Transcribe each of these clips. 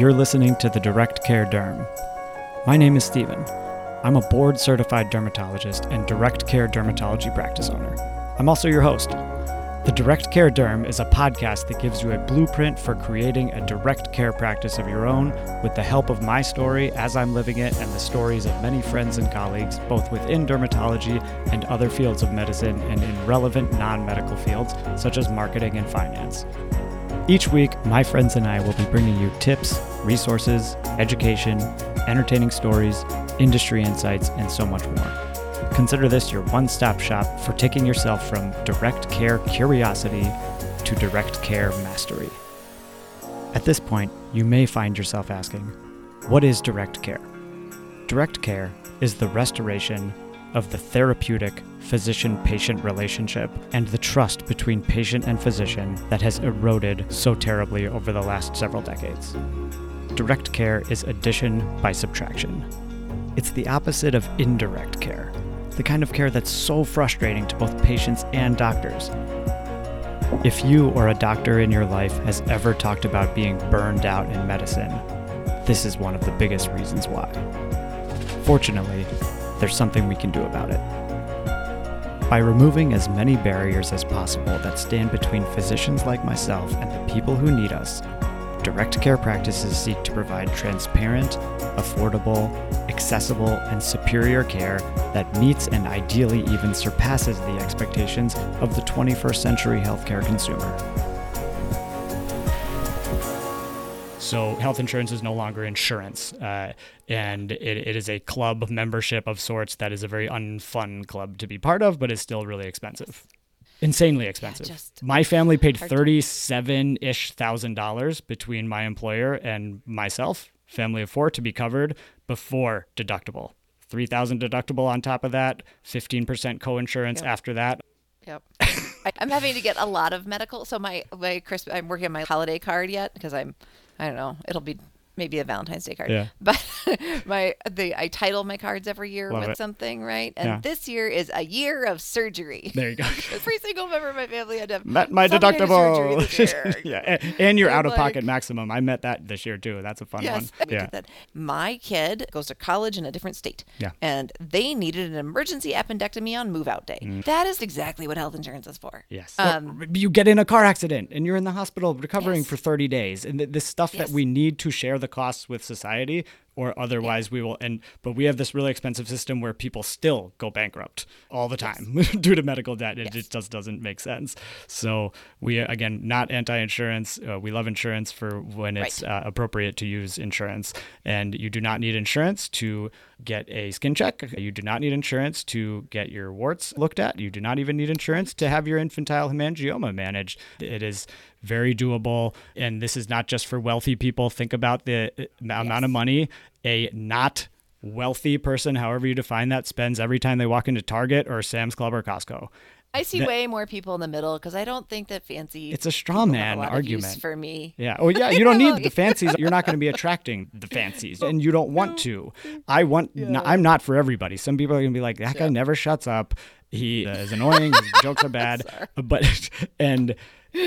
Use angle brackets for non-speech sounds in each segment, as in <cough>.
You're listening to the Direct Care Derm. My name is Steven. I'm a board certified dermatologist and direct care dermatology practice owner. I'm also your host. The Direct Care Derm is a podcast that gives you a blueprint for creating a direct care practice of your own with the help of my story as I'm living it and the stories of many friends and colleagues, both within dermatology and other fields of medicine and in relevant non medical fields such as marketing and finance. Each week, my friends and I will be bringing you tips, resources, education, entertaining stories, industry insights, and so much more. Consider this your one stop shop for taking yourself from direct care curiosity to direct care mastery. At this point, you may find yourself asking, What is direct care? Direct care is the restoration of the therapeutic physician patient relationship and the trust between patient and physician that has eroded so terribly over the last several decades. Direct care is addition by subtraction. It's the opposite of indirect care, the kind of care that's so frustrating to both patients and doctors. If you or a doctor in your life has ever talked about being burned out in medicine, this is one of the biggest reasons why. Fortunately, there's something we can do about it. By removing as many barriers as possible that stand between physicians like myself and the people who need us, direct care practices seek to provide transparent, affordable, accessible, and superior care that meets and ideally even surpasses the expectations of the 21st century healthcare consumer. So, health insurance is no longer insurance, uh, and it, it is a club membership of sorts that is a very unfun club to be part of, but is still really expensive. Insanely expensive. Yeah, just my family paid thirty-seven ish thousand dollars between my employer and myself, family of four, to be covered before deductible. Three thousand deductible on top of that, fifteen percent co-insurance Yep. after that. Yep. <laughs> I, I'm having to get a lot of medical. So my my Christmas, I'm working on my holiday card yet because I'm, I don't know, it'll be maybe a Valentine's Day card. Yeah. <laughs> But my the I title my cards every year Love with it. something, right? And Yeah. this year is a year of surgery. There you go. <laughs> Every single member of my family had to have Met my of deductible. surgery this <laughs> year. yeah, and, and your out-of-pocket like- maximum. I met that this year too. That's a fun Yes, one. Yeah. that. My kid goes to college in a different state. Yeah. And they needed an emergency appendectomy on move out day. Mm. That is exactly what health insurance is for. Yes. Um, you get in a car accident and you're in the hospital recovering Yes. for 30 days. And th- this stuff that we need to share the costs with society or otherwise we will and but we have this really expensive system where people still go bankrupt all the time <laughs> due to medical debt. It Yes. just just doesn't make sense. So we again not anti-insurance uh, we love insurance for when it's Right. uh, appropriate to use insurance. And you do not need insurance to get a skin check. You do not need insurance to get your warts looked at. You do not even need insurance to have your infantile hemangioma managed. It is very doable. And this is not just for wealthy people. Think about the uh, amount of money a not wealthy person however you define that spends every time they walk into target or sam's club or costco I see that- way more people in the middle because I don't think that fancy. It's a straw man a lot of use argument. for me. Yeah. Oh, yeah. You don't need the fancies. You're not going to be attracting the fancies, and you don't want to. I want. <laughs> I'm not for everybody. Some people are going to be like, that guy never shuts up. He is annoying. His jokes are <laughs> bad. But <laughs> and.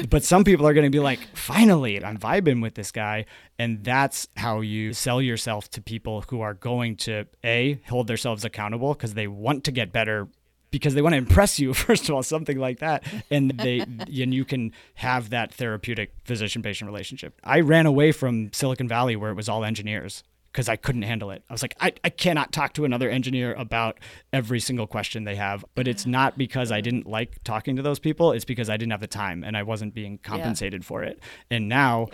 But some people are going to be like, finally, I'm vibing with this guy. And that's how you sell yourself to people who are going to A, hold themselves accountable because they want to get better because they want to impress you <laughs> first of all something like that. And they <laughs> and you can have that therapeutic physician patient relationship. I ran away from silicon valley where it was all engineers because i couldn't handle it. I was like I, I cannot talk to another engineer about every single question they have. But it's not because i didn't like talking to those people. It's because i didn't have the time and i wasn't being compensated for it. And now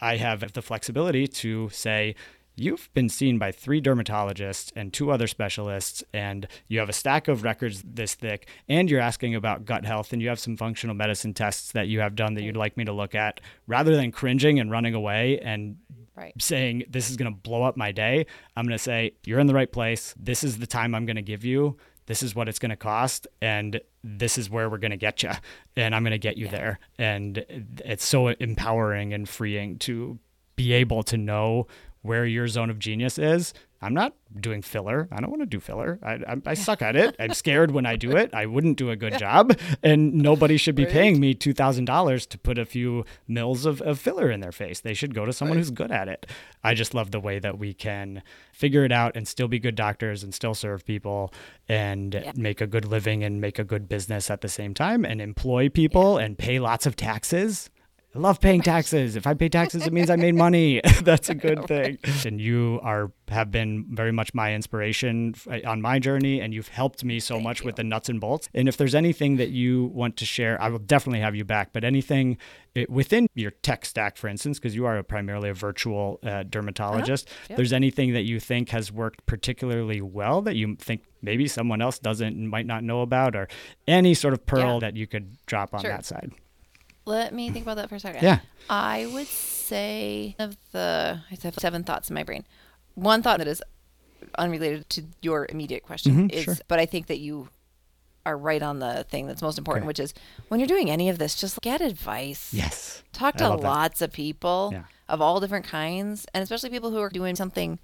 i have the flexibility to say You've been seen by three dermatologists and two other specialists, and you have a stack of records this thick, and you're asking about gut health, and you have some functional medicine tests that you have done that you'd like me to look at. Rather than cringing and running away and Right. saying, This is going to blow up my day, I'm going to say, You're in the right place. This is the time I'm going to give you. This is what it's going to cost, and this is where we're going to get you, and I'm going to get you there. And it's so empowering and freeing to be able to know where your zone of genius is. I'm not doing filler. I don't want to do filler. I, I, I suck at it. I'm <laughs> scared when I do it. I wouldn't do a good job. And nobody should be Right. paying me $2,000 to put a few mils of, of filler in their face. They should go to someone who's good at it. I just love the way that we can figure it out and still be good doctors and still serve people and make a good living and make a good business at the same time and employ people and pay lots of taxes. I love paying taxes. If I pay taxes, it means I made money. <laughs> That's a good thing. And you are have been very much my inspiration on my journey, and you've helped me so much with the nuts and bolts. And if there's anything that you want to share, I will definitely have you back. But anything eh, within your tech stack, for instance, because you are a primarily a virtual uh, dermatologist, Yep. there's anything that you think has worked particularly well that you think maybe someone else doesn't and might not know about, or any sort of pearl Yeah. that you could drop on Sure. that side. Let me think about that for a second. Yeah. I would say of the I have seven thoughts in my brain. One thought that is unrelated to your immediate question Mhm, is sure. but I think that you are right on the thing that's most important, Okay. which is when you're doing any of this, just get advice. Yes. Talk to love that. lots of people Yeah. of all different kinds, and especially people who are doing something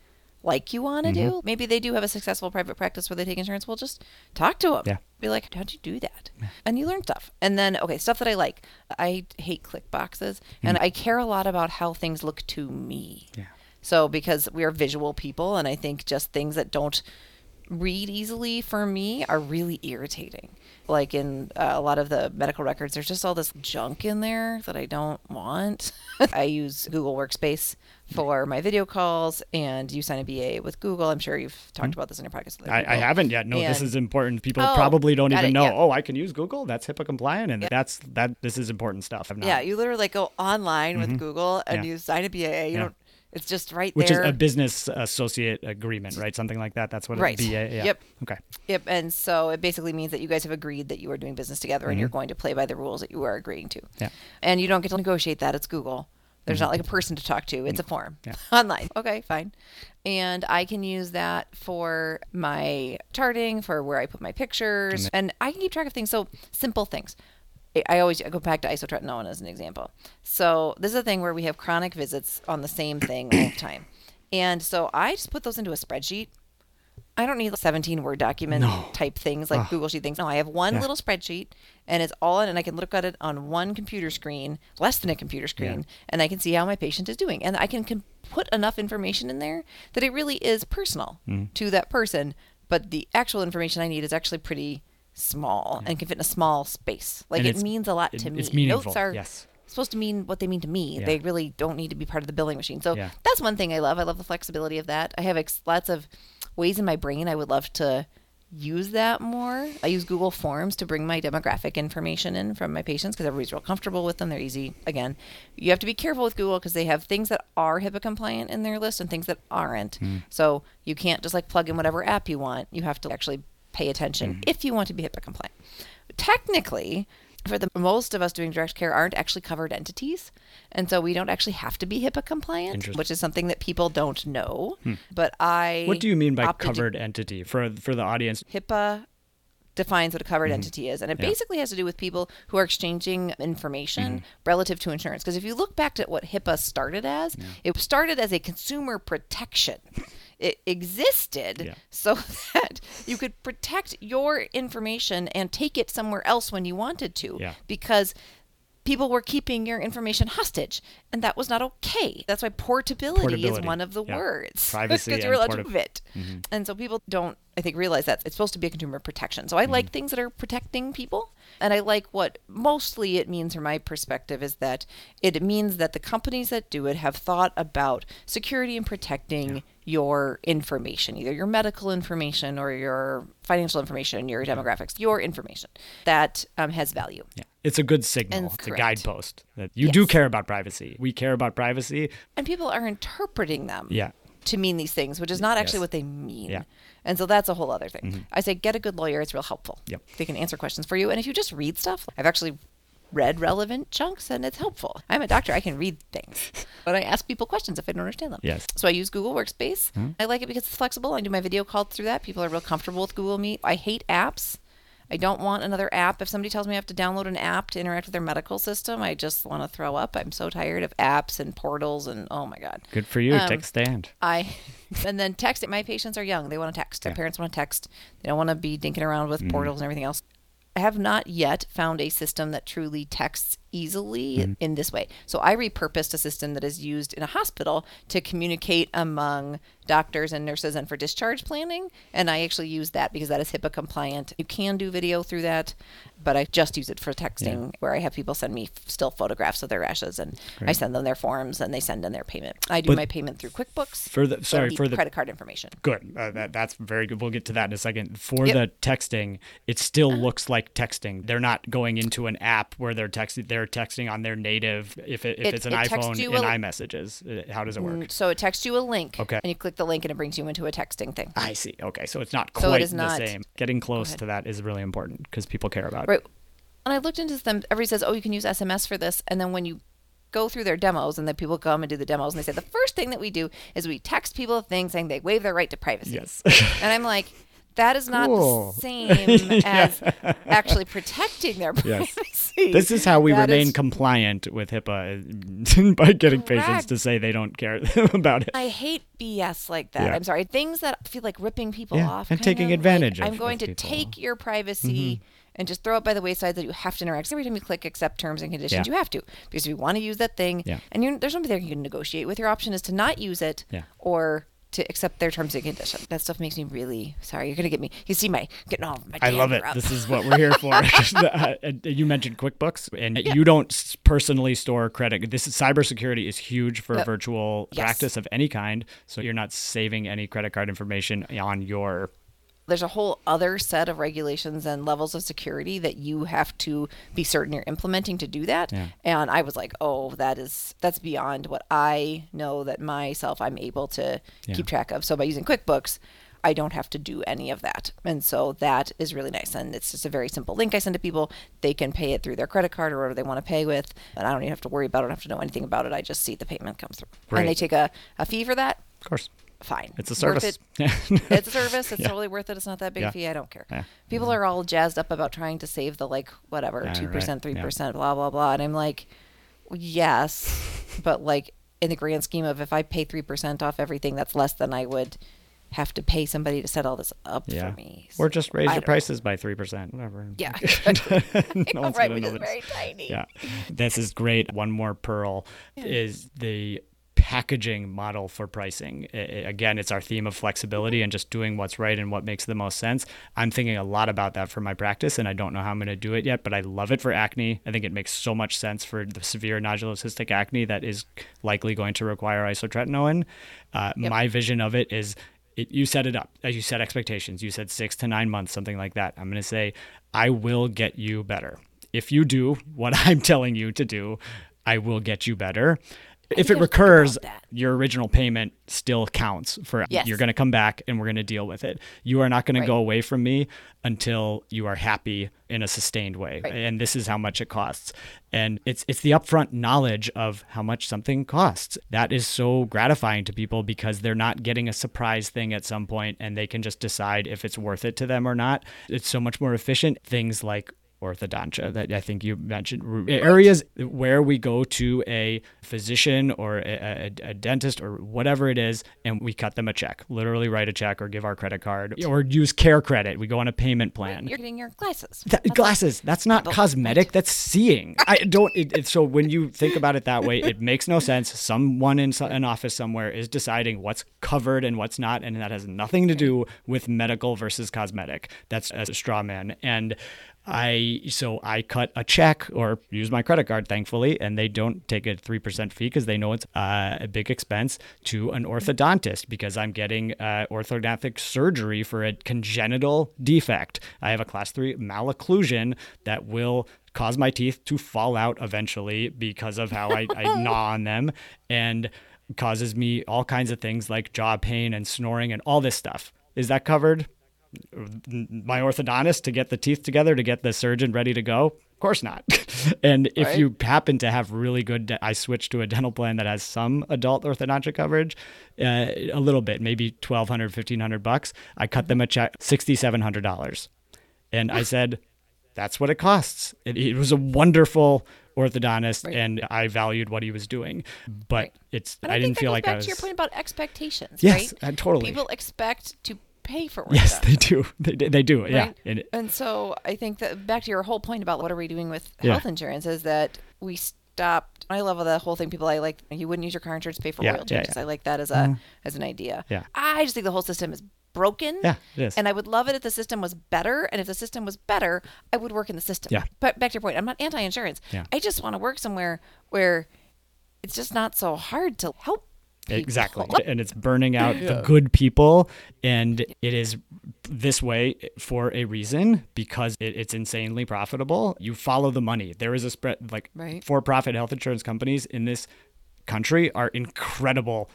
like you want to Mm-hmm. do. Maybe they do have a successful private practice where they take insurance. Well, just talk to them. Yeah. Be like, how'd you do that? And you learn stuff. And then, okay, stuff that I like. I hate click boxes, and I care a lot about how things look to me. Yeah. So because we are visual people, and I think just things that don't read easily for me are really irritating. Like in uh, a lot of the medical records, there's just all this junk in there that I don't want. <laughs> I use Google Workspace for my video calls, and you sign a BA with Google. I'm sure you've talked about this in your podcast. with. I, I haven't yet. No, this is important. People Oh, probably don't even it, know. yeah. Oh, I can use Google. That's HIPAA compliant, and that's that. This is important stuff. Yeah, you literally like go online with Google and Mm-hmm. Yeah. you sign a BA. You Yeah. don't. It's just right which is a business associate agreement, right? Something like that. That's what Right. a BA. Yeah. Yep. Okay. Yep, and so it basically means that you guys have agreed that you are doing business together and you're going to play by the rules that you are agreeing to. Mm-hmm. Yeah. And you don't get to negotiate that. It's Google. There's not like a person to talk to. It's a form Mm-hmm. Yeah. <laughs> online. Okay, fine. And I can use that for my charting, for where I put my pictures, and I can keep track of things. So simple things. I- always I go back to isotretinoin as an example. So this is a thing where we have chronic visits on the same thing all the time. And so I just put those into a spreadsheet I don't need like 17 word document No. type things like Google Sheet things. No, I have one Yeah. little spreadsheet and it's all in, and I can look at it on one computer screen, less than a computer screen, and I can see how my patient is doing. And I can, can put enough information in there that it really is personal Mm-hmm. to that person. But the actual information I need is actually pretty small and can fit in a small space. Like And it means a lot it- to me. it's meaningful, Notes are yes. supposed to mean what they mean to me. Yeah. They really don't need to be part of the billing machine. So Yeah. that's one thing I love. I love the flexibility of that. I have ex- lots of ways in my brain I would love to use that more. I use Google Forms to bring my demographic information in from my patients because everybody's real comfortable with them. They're easy. Again, you have to be careful with Google because they have things that are HIPAA compliant in their list and things that aren't. Mm. So you can't just like plug in whatever app you want. You have to actually pay attention if you want to be HIPAA compliant. Technically, for the most of us doing direct care aren't actually covered entities and so we don't actually have to be hipaa compliant which is something that people don't know but i What do you mean by opted to- covered entity for for the audience? HIPAA defines what a covered entity is, and it Mm-hmm. Yeah. basically has to do with people who are exchanging information Mm-hmm. relative to insurance. Because if you look back to what HIPAA started as, it started as a consumer protection. It existed Yeah. so <laughs> that you could protect your information and take it somewhere else when you wanted to. Yeah. Because people were keeping your information hostage, and that was not okay. That's why portability, Portability. is one of the Yeah. words. Privacy <laughs> because you're allowed to move it. Mm-hmm. And so people don't, I think, realize that it's supposed to be a consumer protection. So I like things that are protecting people. And I like what mostly it means from my perspective is that it means that the companies that do it have thought about security and protecting your information, either your medical information or your financial information, your demographics, your information that um, has value. Yeah. It's a good signal. And it's a guidepost that you do care about privacy. We care about privacy. And people are interpreting them. Yeah. to mean these things, which is not actually Yes. what they mean. Yeah. And so that's a whole other thing. Mm-hmm. I say get a good lawyer, it's real helpful. Yep. They can answer questions for you. And if you just read stuff, I've actually read relevant chunks and it's helpful. I'm a doctor, I can read things. <laughs> But I ask people questions if I don't understand them. Yes. So I use Google Workspace. Mm-hmm. I like it because it's flexible. I do my video calls through that. People are real comfortable with Google Meet. I hate apps. I don't want another app. If somebody tells me I have to download an app to interact with their medical system, I just want to throw up. I'm so tired of apps and portals and oh my god. Good for you. Um, Take a stand. I <laughs> and then text it. My patients are young. They want to text. Their Yeah. parents want to text. They don't want to be dinking around with portals and everything else. I have not yet found a system that truly texts easily mm-hmm. in this way. So I repurposed a system that is used in a hospital to communicate among doctors and nurses and for discharge planning. And I actually use that because that is HIPAA compliant. You can do video through that, but I just use it for texting where I have people send me still photographs of their rashes and I send them their forms and they send in their payment. I do But- my payment through QuickBooks. For the sorry need for the credit card information. good. Uh, that, mm-hmm. that's very good. We'll get to that in a second. For Yep. the texting, it still uh-huh. looks like texting. They're not going into an app where they're texting. They're texting on their native. If it, if It- it's an it iPhone in a- iMessages, how does it work? Mm, So it texts you a link. Okay. And you click the link and it brings you into a texting thing. I see. Okay, so it's not So it quite the not- same. Getting close to that is really important because people care about it. Right. And I looked into them. Everybody says, oh, you can use SMS for this. And then when you go through their demos and then people come and do the demos and they say, the first thing that we do is we text people a thing saying they waive their right to privacy. Yes. And I'm like, that is not Cool. the <laughs> same as actually protecting their Yes. privacy. This is how we That remain is- compliant with HIPAA <laughs> by getting patients to say they don't care <laughs> about it. I hate BS like that. Yeah. I'm sorry. Things that feel like ripping people Yeah, off and taking of, like, advantage of- I'm going of to people. take your privacy mm-hmm. and just throw it by the wayside that you have to interact. Every time you click accept terms and conditions, Yeah. you have to because if you want to use that thing, Yeah. and you're, there's nobody there you can negotiate with. Your option is to not use it Yeah. or to accept their terms and conditions. That stuff makes me really sorry. You're gonna get me. You see my getting all my. I love it. up. This is what we're here for. <laughs> <laughs> Uh, you mentioned QuickBooks, and you don't personally store credit. This is cybersecurity is huge for virtual Yes. practice of any kind. So you're not saving any credit card information on your. There's a whole other set of regulations and levels of security that you have to be certain you're implementing to do that. Yeah. And I was like, oh, that is that's beyond what I know that myself I'm able to Yeah. keep track of. So by using QuickBooks, I don't have to do any of that. And so that is really nice. And it's just a very simple link I send to people. They can pay it through their credit card or whatever they want to pay with. And I don't even have to worry about it. I don't have to know anything about it. I just see the payment come through. Great. And they take a, a fee for that. Of course, Fine. it's a service. it <laughs> it's a service. It's Yeah. totally worth it. It's not that big Yeah. a fee. I don't care. Yeah. People mm-hmm. are all jazzed up about trying to save the like whatever two percent, three percent, blah blah blah. And I'm like, yes, but like in the grand scheme of if I pay three percent off everything, that's less than I would have to pay somebody to set all this up for me. Or just raise I your don't know. prices by three percent, whatever. <laughs> Yeah. <laughs> no one's right, gonna which know is very tiny. Yeah, this is great. One more pearl is the packaging model for pricing. I- I- again, it's our theme of flexibility and just doing what's right and what makes the most sense. I'm thinking a lot about that for my practice, and I don't know how I'm going to do it yet, but I love it for acne. I think it makes so much sense for the severe nodulocystic acne that is likely going to require isotretinoin. Uh, Yep. My vision of it is it, you set it up as you set expectations. You said six to nine months, something like that. I'm going to say, I will get you better. If you do what <laughs> I'm telling you to do, I will get you better. If it recurs, your original payment still counts for Yes. you're going to come back and we're going to deal with it. You are not going Right. to go away from me until you are happy in a sustained way. Right. And this is how much it costs. And it's it's the upfront knowledge of how much something costs. That is so gratifying to people because they're not getting a surprise thing at some point and they can just decide if it's worth it to them or not. It's so much more efficient. Things like orthodontia that I think you mentioned. Areas where we go to a physician or a, a, a dentist or whatever it is and we cut them a check literally write a check or give our credit card or use care credit. We go on a payment plan. You're getting your glasses. that, glasses that's not cosmetic that's seeing. <laughs> I don't it, it, so when you think about it that way it makes no sense. Someone in so- an office somewhere is deciding what's covered and what's not and that has nothing to do with medical versus cosmetic. That's a straw man. And I so I cut a check or use my credit card, thankfully, and they don't take a three percent fee because they know it's uh, a big expense to an orthodontist because I'm getting uh, orthodontic surgery for a congenital defect. I have a class three malocclusion that will cause my teeth to fall out eventually because of how I, I <laughs> gnaw on them and causes me all kinds of things like jaw pain and snoring and all this stuff. Is that covered? My orthodontist to get the teeth together to get the surgeon ready to go? Of course not. <laughs> and if Right. you happen to have really good, de- I switched to a dental plan that has some adult orthodontic coverage, uh, a little bit, maybe 1200 1500 bucks. I cut them a check, $6,700. And I said, that's what it costs. It, it was a wonderful orthodontist Right. and I valued what he was doing. But Right. it's, And I, I, didn't feel like goes I back was. to your point about expectations, Yes, right? uh, totally. People expect to pay for yes, ortho. they do. They, they do. Yeah. And it- And so I think that back to your whole point about what are we doing with Yeah. health insurance is that we stopped. I love the whole thing. People I like you wouldn't use your car insurance to pay for Yeah, oil changes. yeah. I like that as a mm-hmm. as an idea. Yeah. I just think the whole system is broken. Yeah, it is. And I would love it if the system was better. And if the system was better, I would work in the system. Yeah. But back to your point, I'm not anti-insurance. Yeah. I just want to work somewhere where it's just not so hard to help. People. Exactly. And it's burning out the good people. And it is this way for a reason because it, it's insanely profitable. You follow the money. There is a spread, like Right. for profit health insurance companies in this country are incredible.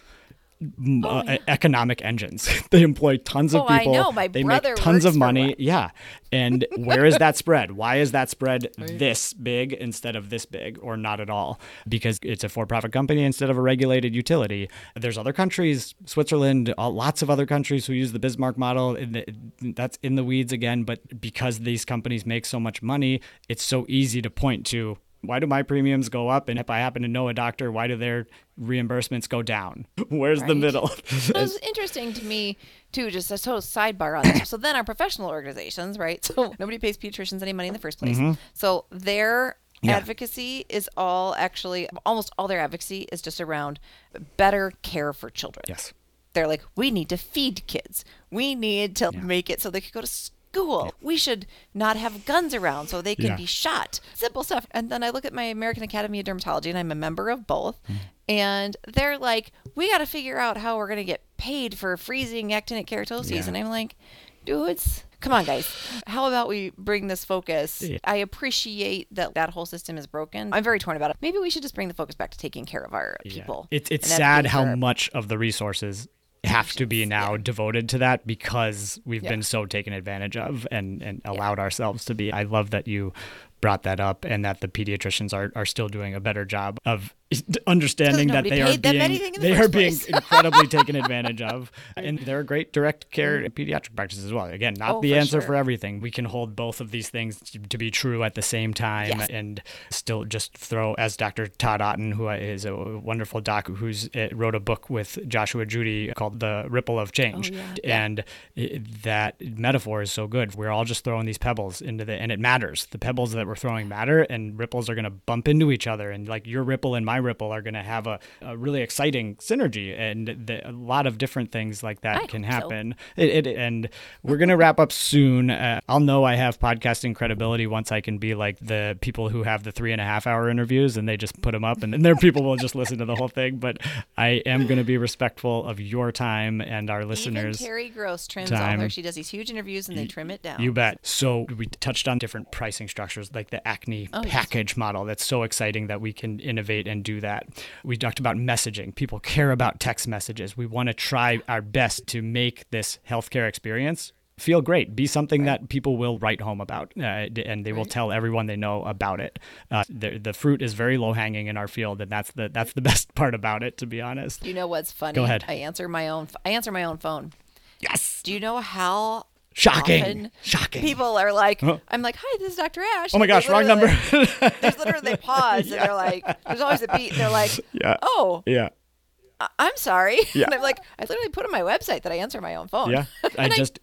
M- uh, e- economic engines. <laughs> they employ tons of Oh, I know. My they brother make tons of money. Yeah. And where is that spread? Why is that spread <laughs> this big instead of this big or not at all? Because it's a for profit company instead of a regulated utility. There's other countries, Switzerland, lots of other countries who use the Bismarck model. And that's in the weeds again. But because these companies make so much money, it's so easy to point to. Why do my premiums go up? And if I happen to know a doctor, why do their reimbursements go down? <laughs> Where's the Right. middle? <laughs> <laughs> it was interesting to me too just a total sidebar on this so then our professional organizations right so nobody pays pediatricians any money in the first place so their Mm-hmm. Yeah. advocacy is all actually almost all their advocacy is just around better care for children yes. they're like we need to feed kids we need to make it so they can go to school we should not have guns around so they can Yeah. be shot. Simple stuff. And then i look at my american academy of dermatology and i'm a member of both. Hmm. and they're like we got to figure out how we're going to get paid for freezing actinic keratoses Yeah. and i'm like dudes come on guys. How about we bring this focus? Yeah. i appreciate that that whole system is broken. I'm very torn about it. Maybe we should just bring the focus back to taking care of our people It's it's sad how much of the resources have to be now devoted to that because we've Yeah. been so taken advantage of and, and allowed ourselves to be. I love that you brought that up and that the pediatricians are, are still doing a better job of understanding that they are being the they are first being incredibly taken advantage of and they're a great direct care pediatric practice as well again not Oh, the for answer sure. for everything we can hold both of these things to- be true at the same time Yes. and still just throw as Dr. Todd Otten, who is a wonderful doc who's uh, wrote a book with Joshua Judy called The Ripple of Change. Oh, yeah. And i that metaphor is so good. We're all just throwing these pebbles into the, and it matters. The pebbles that we're throwing matter, and ripples are going to bump into each other. And like your ripple and my ripple are going to have a, a really exciting synergy. And the, a lot of different things like that I can hope so. happen. It, it, and we're going to wrap up soon. Uh, I'll know I have podcasting credibility once I can be like the people who have the three and a half hour interviews and they just put them up and then their people will just listen to the whole thing. But I am going to be respectful of your time and our listeners. Even Terry Gross trims all her. She does these huge interviews and they trim it down. You bet. So we touched on different pricing structures like the Acne Oh, yes. package model. That's so exciting that we can innovate and do that. We talked about messaging. People care about text messages. We want to try our best to make this healthcare experience feel great. Be something that people will write home about, uh, and they will Right. tell everyone they know about it. Uh, the the fruit is very low hanging in our field, and that's the that's the <laughs> best part about it, to be honest. You know what's funny? Go ahead. I answer my own. I answer my own phone. Yes. Do you know how Shocking. often Shocking. people are like, Huh? I'm like, hi, this is Dr. Asch. Oh my And gosh, wrong number. <laughs> there's literally they pause and they're like, there's always a beat. And they're like, yeah. oh, Yeah. I- I'm sorry. <laughs> Yeah. And I'm like, I literally put on my website that I answer my own phone. Yeah. <laughs> I And just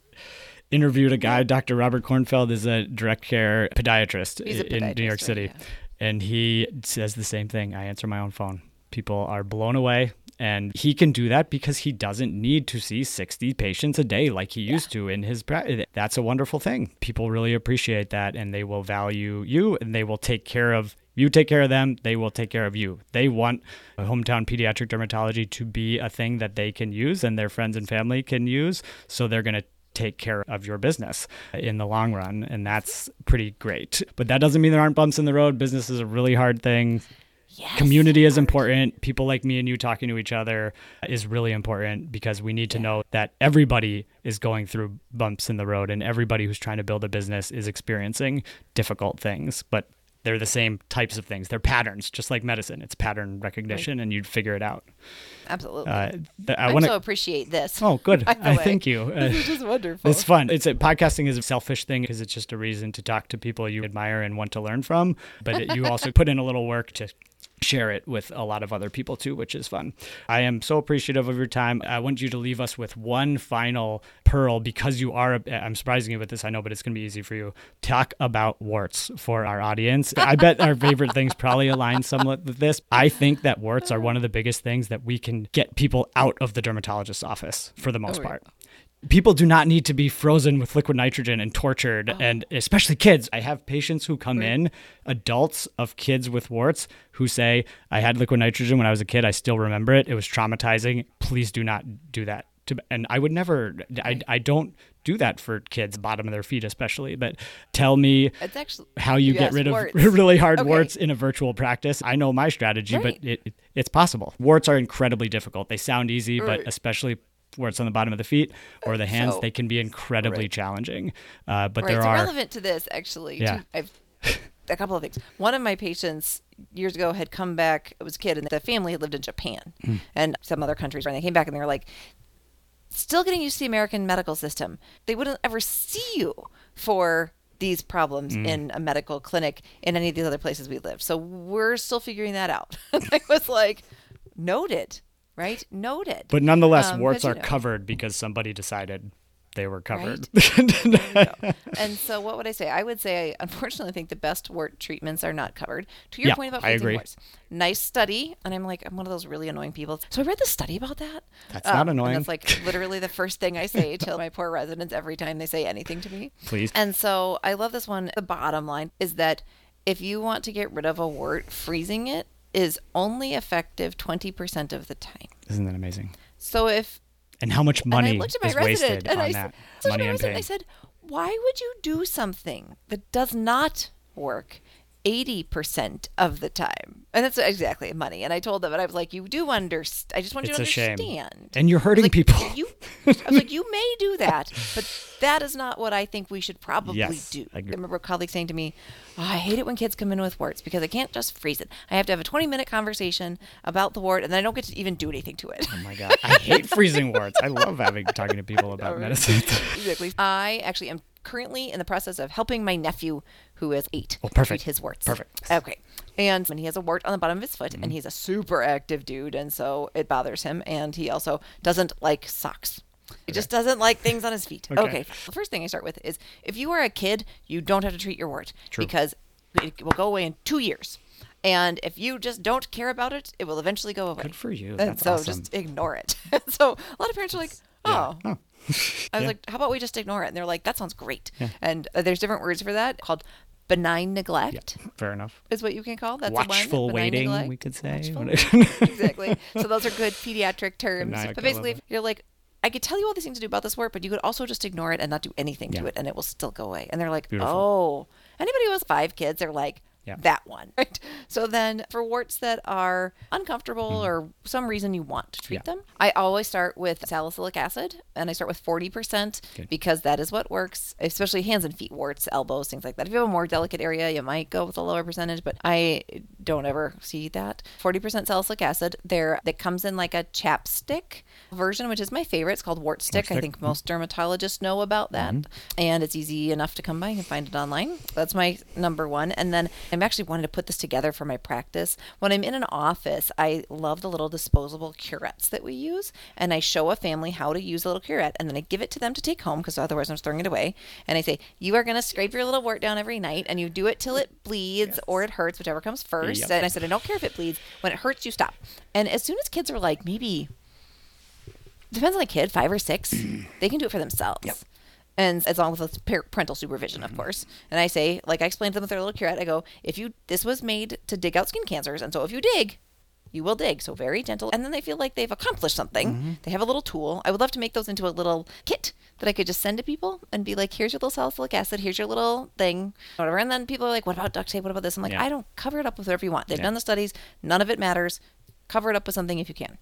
interviewed a guy, Dr. Robert Kornfeld is a direct care podiatrist He's a in New podiatrist, York right, City. yeah. And he says the same thing. I answer my own phone. People are blown away. And he can do that because he doesn't need to see 60 patients a day like he used to in his practice. That's a wonderful thing. People really appreciate that and they will value you and they will take care of you take care of them, they will take care of you. They want a hometown pediatric dermatology to be a thing that they can use and their friends and family can use. So they're going to take care of your business in the long run. And that's pretty great. But that doesn't mean there aren't bumps in the road. Business is a really hard thing. Yes. Community is important. People like me and you talking to each other is really important because we need to know that everybody is going through bumps in the road and everybody who's trying to build a business is experiencing difficult things. But they're the same types of things. They're patterns, just like medicine. It's pattern recognition, and you'd figure it out. Absolutely. Uh, th- I I so to. appreciate this. Oh, good. <laughs> I thank you. <laughs> Uh, This is just wonderful. it's fun. It's a, podcasting is a selfish thing because it's just a reason to talk to people you admire and want to learn from. But it, you also <laughs> put in a little work to share it with a lot of other people too, which is fun. I am so appreciative of your time. I want you to leave us with one final pearl because you are. I'm surprising you with this, I know, but it's going to be easy for you. Talk about warts for our audience. I bet our favorite things probably align somewhat with this. I think that warts are one of the biggest things that we can get people out of the dermatologist's office for the most Oh, yeah. People do not need to be frozen with liquid nitrogen and tortured Oh. and especially kids i have patients who come in adults of kids with warts who say i had liquid nitrogen when i was a kid i still remember it it was traumatizing please do not do that to, and i would never I, I don't do that for kids bottom of their feet especially but tell me It's actually how you Yes, get rid warts. of <laughs> really hard Okay. warts in a virtual practice. I know my strategy, Right. but it, it- it's possible. Warts are incredibly difficult. They sound easy, but Right. Especially it's on the bottom of the feet or the hands, So- they can be incredibly Right. challenging. Uh, but right. there so are relevant to this, actually, Yeah. I've a couple of things. One of my patients years ago had come back. It was a kid, and the family had lived in Japan Hmm. and some other countries. And they came back, and they were like, still getting used to the American medical system. They wouldn't ever see you for these problems Hmm. in a medical clinic in any of these other places we live. So we're still figuring that out. <laughs> I was like, noted, right? Noted. but nonetheless, Um, warts you are know. covered because somebody decided they were covered. <laughs> and so what would I say? I would say I unfortunately think the best wart treatments are not covered. To your Yeah, point about I freezing agree. warts. Nice study. And I'm like, I'm one of those really annoying people. So I read the study about that. That's not Um, annoying. And that's like literally the first thing I say <laughs> to my poor residents every time they say anything to me. Please. And so I love this one. The bottom line is that if you want to get rid of a wart, freezing it is only effective 20% of the time. Isn't that amazing? So if And how much money and I looked at my is resident wasted and on I, that? said, money my resident. I said, why would you do something that does not work 80% of the time? And that's exactly money. And I told them, and I was like, you do understand. I just want It's you to shame. understand. And you're hurting like, people. You, I was like, you may do <laughs> that, but that is not what I think we should probably Yes, do. I I remember a colleague saying to me, oh, I hate it when kids come in with warts because I can't just freeze it. I have to have a 20 minute conversation about the wart and then I don't get to even do anything to it. Oh my god, I hate freezing warts. I love having talking to people <laughs> about right. medicine. <laughs> exactly. I actually am currently in the process of helping my nephew, who is eight, Oh, perfect. treat his warts. Perfect. Okay. And when he has a wart on the bottom of his foot, Mm-hmm. and he's a super active dude, and so it bothers him, and he also doesn't like socks. He just doesn't like things on his feet. <laughs> Okay. Okay. The first thing I start with is if you are a kid, you don't have to treat your wart True. because it will go away in two years. And if you just don't care about it, it will eventually go away. Good for you. And That's so awesome. just ignore it. <laughs> so a lot of parents are like, oh, Oh. <laughs> I was Yeah. like, how about we just ignore it? And they're like, that sounds great. And uh, there's different words for that called benign neglect. Fair enough. Is what you can call that's Watchful waiting, neglect. we could say. <laughs> Exactly. So those are good pediatric terms. Benign, but basically, if you're like, I could tell you all these things to do about this wart, but you could also just ignore it and not do anything Yeah. to it, and it will still go away. And they're like, Beautiful. oh, anybody who has five kids, they're like. Yeah. That one, right? So then, for warts that are uncomfortable Mm-hmm. or some reason you want to treat Yeah. them, I always start with salicylic acid, and I start with forty percent Good. because that is what works, especially hands and feet, warts, elbows, things like that. If you have a more delicate area, you might go with a lower percentage, but I don't ever see that. 40% salicylic acid. There that comes in like a chapstick version, which is my favorite. It's called wart stick. I stick. think most dermatologists know about that. And it's easy enough to come by. You can find it online. That's my number one. And then I'm actually wanted to put this together for my practice. When I'm in an office, I love the little disposable curettes that we use. And I show a family how to use a little curette and then I give it to them to take home because otherwise I'm just throwing it away. And I say, You are going to scrape your little wart down every night and you do it till it bleeds or it hurts, whichever comes first. Yep. And I said, I don't care if it bleeds. When it hurts, you stop. And as soon as kids are like maybe depends on the kid, five or six, <clears throat> they can do it for themselves. And as long as it's parental supervision, of mm-hmm. course. And I say, like I explained to them with their little curette, I go, if you, this was made to dig out skin cancers. And so if you dig, you will dig. So very gentle. And then they feel like they've accomplished something. Mm-hmm. They have a little tool. I would love to make those into a little kit that I could just send to people and be like, here's your little salicylic acid. Here's your little thing, whatever. And then people are like, what about duct tape? What about this? I'm like, Yeah. I don't cover it up with whatever you want. They've Yeah. done the studies. None of it matters. Cover it up with something if you can.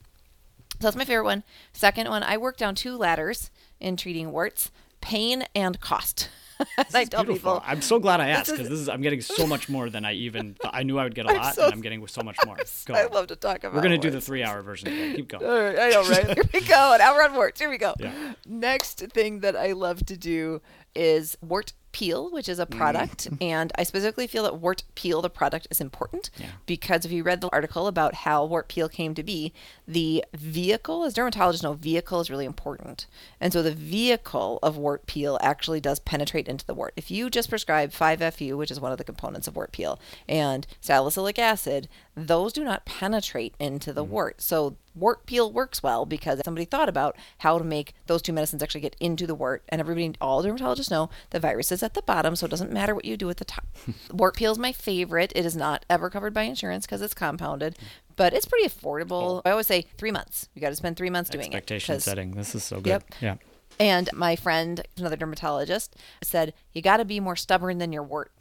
So that's my favorite one. Second one, I work down two ladders in treating warts pain and cost. <laughs> I tell Beautiful. people, I'm so glad I asked because this is I'm getting so much more than I even thought. I knew I would get a <laughs> I'm lot, so- and I'm getting so much more. <laughs> Go I love to talk about. We're gonna do the three hour version. Today. Keep going. All right, I know, right? Here we go. Now we're on warts. Here we go. Yeah. Next thing that I love to do is wart peel, which is a mm-hmm. product. And I specifically feel that wart peel, the product, is important Yeah. because if you read the article about how wart peel came to be, the vehicle, as dermatologists know, vehicle is really important. And so the vehicle of wart peel actually does penetrate into the wart. If you just prescribe 5FU, which is one of the components of wart peel, and salicylic acid, those do not penetrate into the mm-hmm. wart. So wart peel works well because somebody thought about how to make those two medicines actually get into the wart. And everybody, all dermatologists know the virus is at the bottom, so it doesn't matter what you do at the top. <laughs> wart peel is my favorite. It is not ever covered by insurance because it's compounded, but it's pretty affordable. I always say three months. You got to spend three months doing it. Expectation setting. This is so good. Yep. Yeah. And my friend, another dermatologist, said, You got to be more stubborn than your wart.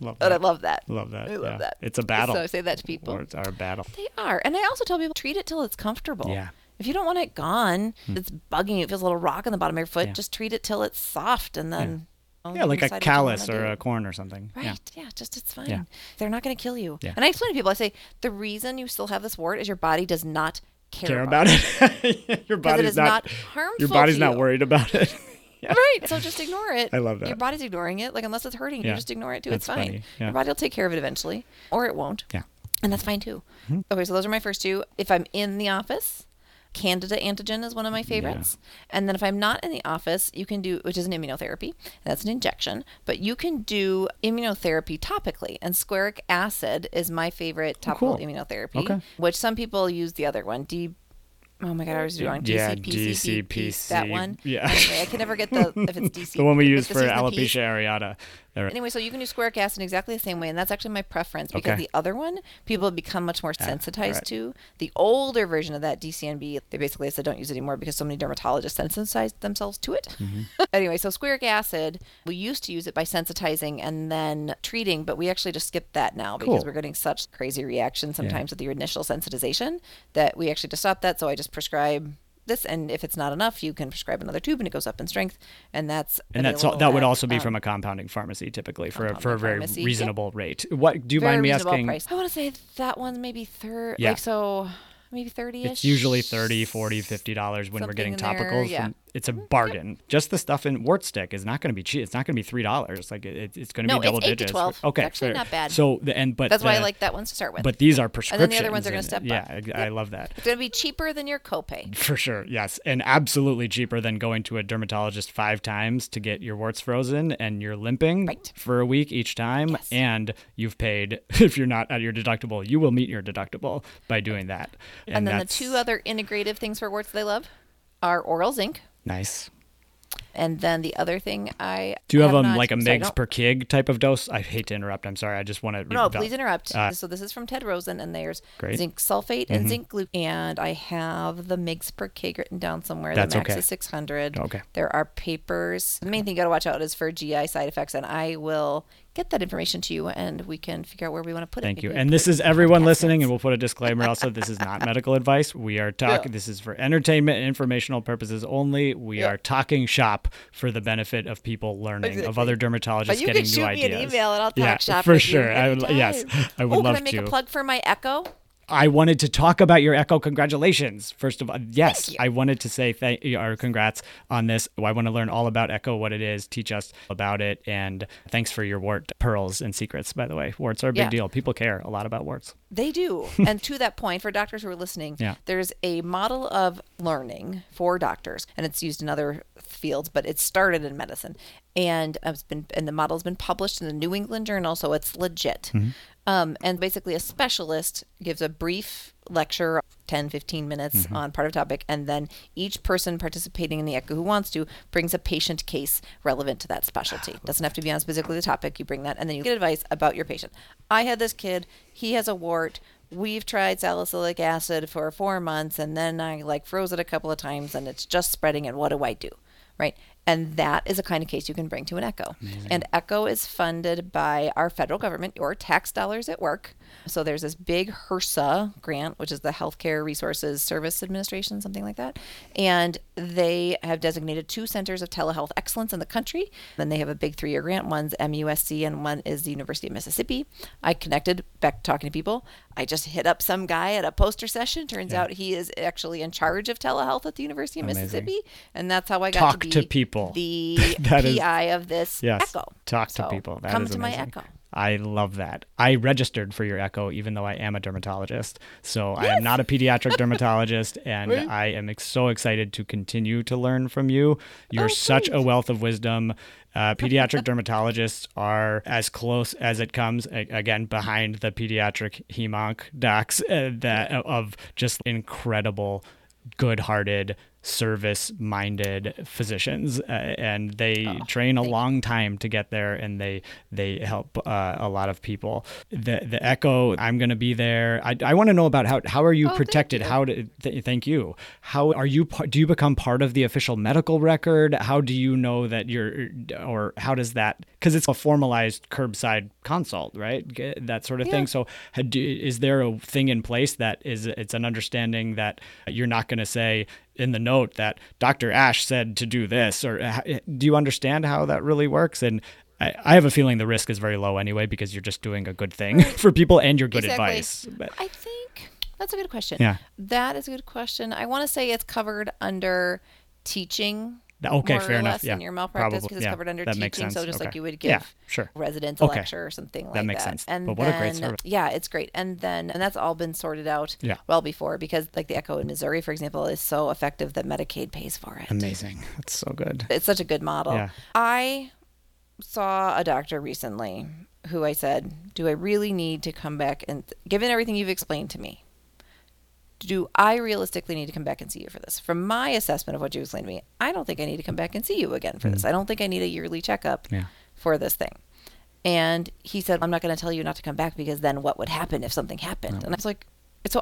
Love And I love that. Love that. I love yeah. that. It's a battle. So I say that to people. Or it's our battle. They are. And I also tell people treat it till it's comfortable. Yeah. Hmm. If you don't want it gone, it's bugging you, it feels a little rock on the bottom of your foot, Yeah. just treat it till it's soft and then well, Yeah, like a decide what you wanna callus or a corn or something. Right. Yeah. Yeah. just it's fine. Yeah. They're not going to kill you. Yeah. And I explain to people, I say, the reason you still have this wart is your body does not care, Care about it. <laughs> your body's is not, not harmful Your body's to not you. worried about it. <laughs> yeah. Right. So just ignore it. <laughs> I love that. Your body's ignoring it. Like unless it's hurting, you just ignore it too. That's it's fine. Yeah. Your body will take care of it eventually, or it won't. Yeah. Mm-hmm. And that's fine too. Okay, so those are my first two. If I'm in the office, Candida antigen is one of my favorites. And then if I'm not in the office, you can do, which is an immunotherapy, that's an injection, but you can do immunotherapy topically. And squaric acid is my favorite topical Oh, cool. immunotherapy, Okay. which some people use the other one. D. Oh my god, I was wrong. Yeah, DCPCP, DCPC. that one. Yeah. Anyway, I can never get the if it's <laughs> DC. The one we use for alopecia areata. There- Anyway, so you can do squaric acid in exactly the same way, and that's actually my preference because Okay. the other one people have become much more sensitized right. to. The older version of that DCNB, they basically said don't use it anymore because so many dermatologists sensitized themselves to it. Mm-hmm. <laughs> anyway, so squaric acid, we used to use it by sensitizing and then treating, but we actually just skipped that now because Cool. we're getting such crazy reactions sometimes with your initial sensitization that we actually just stopped that. So I just prescribe. This and if it's not enough, you can prescribe another tube and it goes up in strength, and that's and that's all, that would also be um, from a compounding pharmacy typically for a, for a very pharmacy, yeah. reasonable rate. What do you very mind me asking? price. I want to say that one's maybe third. Yeah. Like so, maybe thirty. It's usually 30 40 50 dollars when we're getting topicals yeah. and it's a bargain just the stuff in wart stick is not going to be cheap it's not going to be three dollars like it, it's going to No, be double it's 8 to digits 12. It's okay actually fair. not bad. so the and but That's why I like that one to start with. but these are And then the other ones are gonna and- step up. yeah I, I love that it's gonna be cheaper than your copay. for sure yes and absolutely cheaper than going to a dermatologist five times to get your warts frozen and you're limping Right. for a week each time Yes. and you've paid <laughs> if you're not at your deductible you will meet your deductible by doing that And, then the two other integrative things for warts they love are oral zinc. Nice And then the other thing I Do you have, um not- like a sorry, mgs per kig type of dose? I hate to interrupt. I'm sorry. I just want to. No, please interrupt. Uh, so this is from Ted Rosen, and there's Great. Mm-hmm. zinc sulfate and zinc glucose. And I have the mgs per kg written down somewhere. That's the max okay. is 600. Okay. There are papers. The main thing you got to watch out is for GI side effects, and I will get that information to you, and we can figure out where we want to put it. Thank you. Maybe And this is everyone podcast listening, and we'll put a disclaimer also. This is not <laughs> medical advice. We are talking. Yeah. This is for entertainment and informational purposes only. We Yeah. are talking shop for the benefit of people learning of other dermatologists But you getting can new shoot ideas. me an email, and I'll talk yeah, shop for sure. You I would, yes. I would oh, love to. can I make to. a plug for my Echo? I wanted to talk about your Echo. Congratulations. First of all, yes. I wanted to say thank you or congrats on this. I want to learn all about Echo, what it is, teach us about it, and thanks for your wart pearls and secrets. By the way, warts are a big Yeah. deal. People care a lot about warts. They do. <laughs> and to that point, for doctors who are listening, Yeah. there's a model of learning for doctors, and it's used in other fields, but it started in medicine. And it's been and the model's been published in the New England Journal, so it's legit. Mm-hmm. Um, and basically, a specialist gives a brief lecture 10 15 minutes on part of topic and then each person participating in the echo who wants to brings a patient case relevant to that specialty. Doesn't have to be on specifically the topic you bring that and then you get advice about your patient. I had this kid he has a wart. We've tried salicylic acid for four months and then i like froze it a couple of times and it's just spreading and what do i do right and that is a kind of case you can bring to an echo. And echo is funded by our federal government. Your tax dollars at work So there's this big HRSA grant, which is the Healthcare Resources Service Administration, something like that. And they have designated two centers of telehealth excellence in the country. Then they have a big three year grant. One's MUSC and one is the University of Mississippi. I connected back talking to people. I just hit up some guy at a poster session. Turns Yeah. out he is actually in charge of telehealth at the University of Amazing. Mississippi. And that's how I got Talk to be to people. the <laughs> That is- PI of this Yes. Echo. Talk to people. That come to my. Echo. I love that. I registered for your echo, even though I am a dermatologist. So I am not a pediatric dermatologist, <laughs> and Right. I am ex- so excited to continue to learn from you. You're Oh, such a wealth of wisdom. Uh, <laughs> pediatric dermatologists are as close as it comes, a- again, behind the pediatric hemonc docs uh, that of just incredible, good-hearted, service-minded physicians, uh, and they Oh, train a long time to get there, and they they help uh, a lot of people. The the Echo, I'm going to be there. I, I want to know about how how are you Oh, protected? you. How do th- thank you? How are you? Do you become part of the official medical record? How do you know that you're, or how does that? Because it's a formalized curbside consult, right? That sort of Yeah. thing. So, do- is there a thing in place that is it's an understanding that you're not going to say in the note that Dr. Asch said to do this, or uh, do you understand how that really works? And I, I have a feeling the risk is very low anyway because you're just doing a good thing <laughs> for people and your good Exactly. advice. But I think that's a good question. Yeah. That is a good question. I want to say it's covered under teaching. Okay, fair enough. Yeah, in your malpractice probably. because it's Yeah, covered under that teaching. makes sense. So just Okay. like you would give Yeah, sure. residents a Okay. lecture or something like that. makes sense. And But what a great then- service. Yeah, it's great. And then and that's all been sorted out Yeah. well before because like the Echo in Missouri, for example, is so effective that Medicaid pays for it. Amazing. That's so good. It's such a good model. Yeah. I saw a doctor recently who I said, Do I really need to come back and, given everything you've explained to me, do I realistically need to come back and see you for this? From my assessment of what you explained to me, I don't think I need to come back and see you again for this. Mm. I don't think I need a yearly checkup Yeah. for this thing. And he said, I'm not going to tell you not to come back because then what would happen if something happened? And I was like, so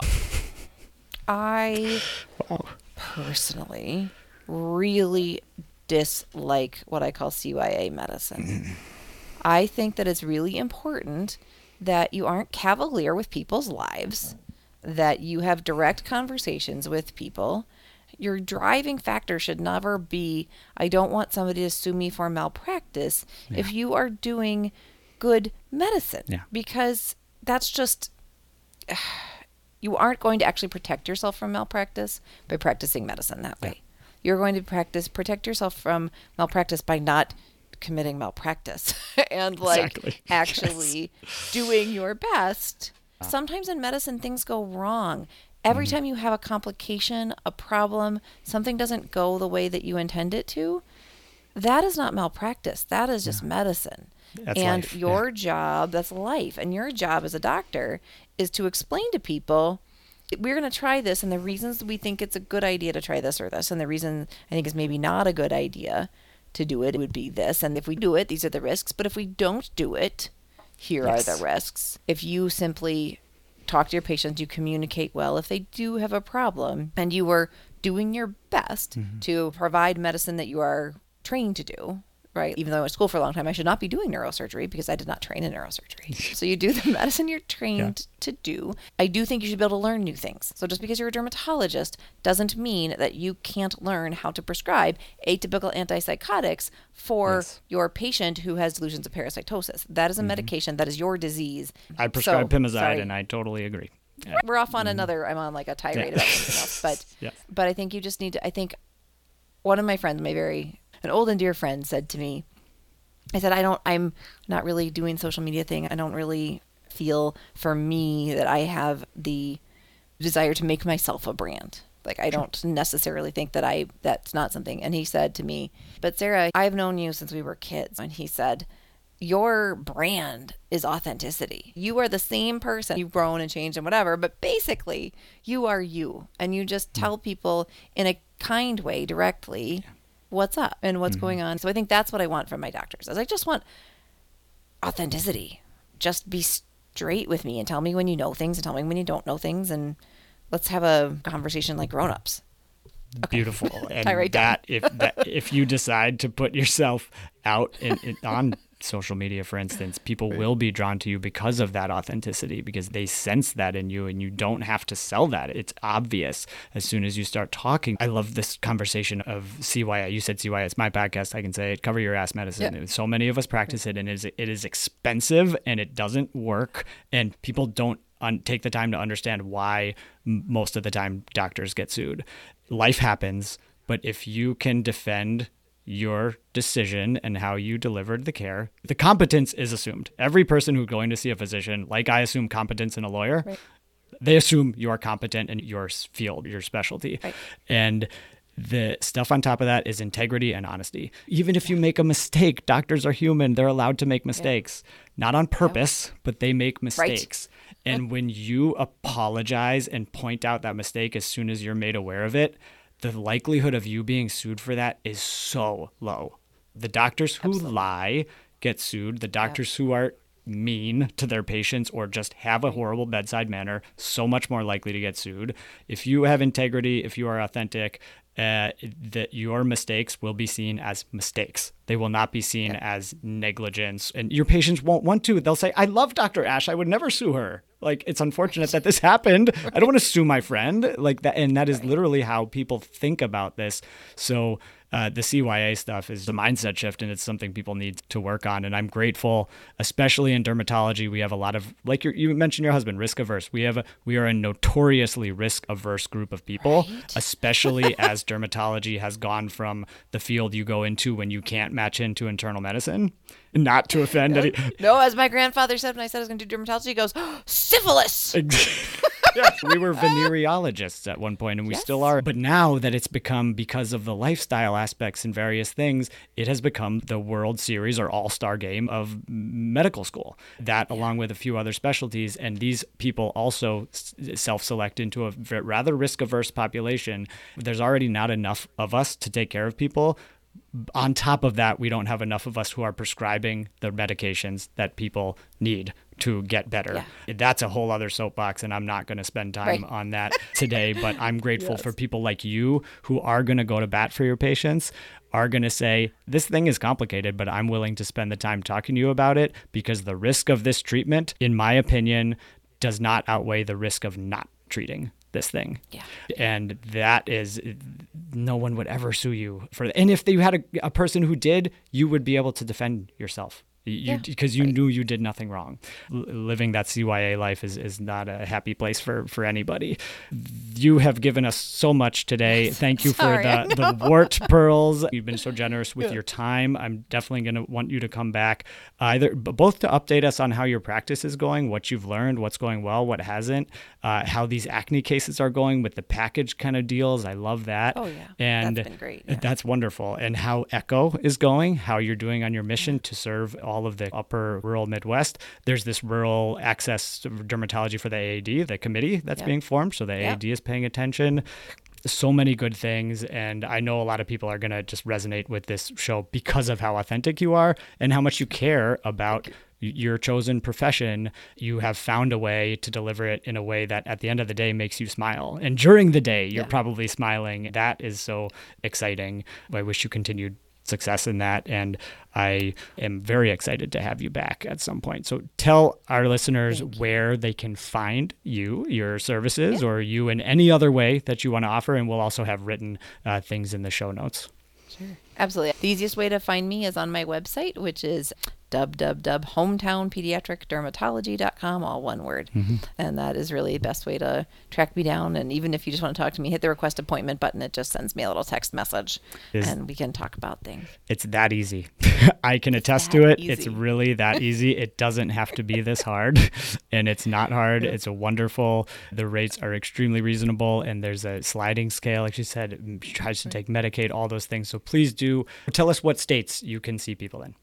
I Wow. personally really dislike what I call CYA medicine. <clears throat> I think that it's really important that you aren't cavalier with people's lives, that you have direct conversations with people. Your driving factor should never be I don't want somebody to sue me for malpractice if you are doing good medicine. Yeah. Because that's just <sighs> you aren't going to actually protect yourself from malpractice by practicing medicine that way. You're going to practice protect yourself from malpractice by not committing malpractice <laughs> and like Exactly. <laughs> actually doing your best. Sometimes in medicine things go wrong. Every Mm-hmm. time you have a complication, a problem, something doesn't go the way that you intend it to, that is not malpractice. That is just medicine. That's and life, yeah. your job, that's life. And your job as a doctor is to explain to people we're going to try this and the reasons we think it's a good idea to try this or this and the reason I think is maybe not a good idea to do it would be this and if we do it these are the risks but if we don't do it here Yes. are the risks if you simply talk to your patients you communicate well if they do have a problem and you are doing your best Mm-hmm. to provide medicine that you are trained to do right even though I went to school for a long time I should not be doing neurosurgery because I did not train in neurosurgery <laughs> so you do the medicine you're trained to do I do think you should be able to learn new things so just because you're a dermatologist doesn't mean that you can't learn how to prescribe atypical antipsychotics for Yes. your patient who has delusions of parasitosis that is a medication that is your disease Mm-hmm. I prescribe So, Pimozide, sorry. and I totally agree. Yeah. we're off on another i'm on like a tirade about something else but <laughs> Yeah. but i think you just need to i think one of my friends my very an old and dear friend said to me i said i don't i'm not really doing social media thing. I don't really feel for me that i have the desire to make myself a brand. Like i don't necessarily think that i that's not something. And he said to me but sarah i've known you since we were kids. And he said your brand is authenticity. You are the same person. You've grown and changed and whatever, but basically, you are you. And you just hmm. tell people in a kind way directly what's up and what's mm-hmm. going on. So I think that's what I want from my doctors. I just want authenticity. Just be straight with me and tell me when you know things and tell me when you don't know things and let's have a conversation like grown-ups. Beautiful. <laughs> And that if that if you decide to put yourself out in, in, on social media, for instance, people right. will be drawn to you because of that authenticity, because they sense that in you and you don't have to sell that. It's obvious as soon as you start talking. I love this conversation of CYA. You said CYA, it's my podcast. I can say it, cover your ass medicine. Yeah. So many of us practice it and it is, it is expensive and it doesn't work. And people don't un- take the time to understand why most of the time doctors get sued. Life happens, but if you can defend your decision and how you delivered the care. The competence is assumed. Every person who's going to see a physician, like I assume competence in a lawyer, right. they assume you are competent in your field, your specialty. Right. And the stuff on top of that is integrity and honesty. Even if you make a mistake, doctors are human. They're allowed to make mistakes, yeah. not on purpose, yeah. but they make mistakes. Right. And when you apologize and point out that mistake as soon as you're made aware of it, the likelihood of you being sued for that is so low. The doctors who Absolutely. lie get sued. The doctors who are mean to their patients or just have a horrible bedside manner, so much more likely to get sued. If you have integrity, if you are authentic, uh, that your mistakes will be seen as mistakes. They will not be seen yeah. as negligence. And your patients won't want to. They'll say, I love Dr. Asch. I would never sue her. Like, it's unfortunate that this <laughs> happened. I don't want to sue my friend. Like that. And that is literally how people think about this. So, uh, the CYA stuff is the mindset shift, and it's something people need to work on. And I'm grateful, especially in dermatology, we have a lot of like you mentioned your husband, risk averse. We have a, we are a notoriously risk averse group of people, right. especially <laughs> as dermatology has gone from the field you go into when you can't match into internal medicine. Not to offend no, any. No, as my grandfather said when I said I was going to do dermatology, he goes, oh, <gasps> syphilis. <laughs> yes, we were venereologists at one point, and we yes. still are. But now that it's become because of the lifestyle aspects and various things, it has become the World Series or All Star game of medical school. That, yeah. along with a few other specialties, and these people also self select into a rather risk averse population. There's already not enough of us to take care of people on top of that, we don't have enough of us who are prescribing the medications that people need to get better. Yeah. That's a whole other soapbox, and I'm not going to spend time right. on that today. But I'm <laughs> grateful yes. for people like you who are going to go to bat for your patients, are going to say, This thing is complicated, but I'm willing to spend the time talking to you about it because the risk of this treatment, in my opinion, does not outweigh the risk of not treating this thing. Yeah. And that is no one would ever sue you for that. And if you had a, a person who did, you would be able to defend yourself you because you right. knew you did nothing wrong. L- living that CYA life is, is not a happy place for for anybody. You have given us so much today. <laughs> Thank you for the the wart <laughs> pearls. You've been so generous with yeah. your time. I'm definitely going to want you to come back either both to update us on how your practice is going, what you've learned, what's going well, what hasn't, uh, how these acne cases are going with the package kind of deals. I love that. Oh yeah, and that's been great. Yeah. That's wonderful. And how Echo is going, how you're doing on your mission to serve all of the upper rural Midwest. There's this rural access dermatology for the AAD, the committee that's yeah. being formed. So the yeah. AAD is paying attention so many good things and i know a lot of people are going to just resonate with this show because of how authentic you are and how much you care about your chosen profession you have found a way to deliver it in a way that at the end of the day makes you smile and during the day you're yeah. probably smiling that is so exciting i wish you continued success in that. And I am very excited to have you back at some point. So tell our listeners where they can find you, your services, yeah. or you in any other way that you want to offer. And we'll also have written uh, things in the show notes. Sure. Absolutely. The easiest way to find me is on my website, which is www.hometownpediatricdermatology.com, all one word. Mm-hmm. And that is really the best way to track me down. And even if you just want to talk to me, hit the request appointment button. It just sends me a little text message and we can talk about things. It's that easy. <laughs> I can it's attest to it. Easy. It's really that <laughs> easy. It doesn't have to be this hard. <laughs> and it's not hard. It's a wonderful, the rates are extremely reasonable. And there's a sliding scale, like she said, she tries to take Medicaid, all those things. So please do tell us what states you can see people in.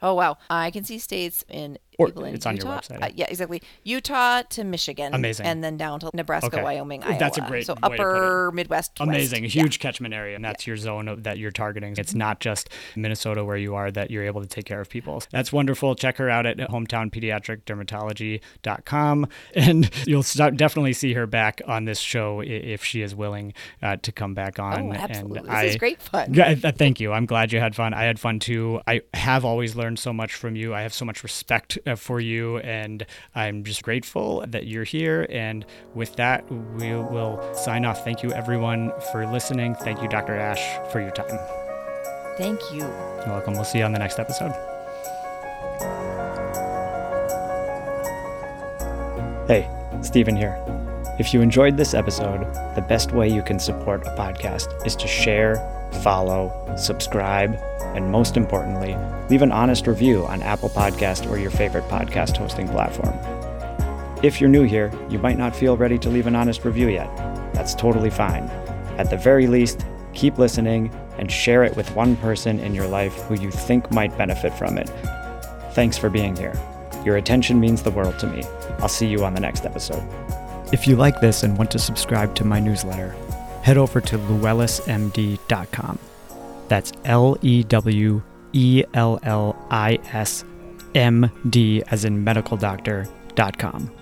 Oh, wow. I can see states in Or people in it's on your Utah. website. Uh, yeah, exactly. Utah to Michigan. Amazing. And then down to Nebraska, Okay. Wyoming, That's a Iowa. great So way to put it. upper Midwest. West. Amazing, a Yeah. huge catchment area, and that's your zone of, that you're targeting. It's not just Minnesota where you are that you're able to take care of people. That's wonderful. Check her out at hometownpediatricdermatology.com, <laughs> and you'll start, definitely see her back on this show if she is willing uh, to come back on. Oh, absolutely. And This I, is great fun. Yeah, thank you. I'm glad you had fun. I had fun too. I have always learned so much from you. I have so much respect Uh, for you, and I'm just grateful that you're here. And with that, we will sign off. Thank you, everyone, for listening. Thank you, Dr. Asch, for your time. Thank you. You're welcome. We'll see you on the next episode. Hey, Stephen here. If you enjoyed this episode, the best way you can support a podcast is to share, follow, subscribe, and most importantly, leave an honest review on Apple Podcast or your favorite podcast hosting platform. If you're new here, you might not feel ready to leave an honest review yet. That's totally fine. At the very least, keep listening and share it with one person in your life who you think might benefit from it. Thanks for being here. Your attention means the world to me. I'll see you on the next episode. If you like this and want to subscribe to my newsletter, head over to lewellismd.com. That's L E W E L L I S M D as in medical doctor.com.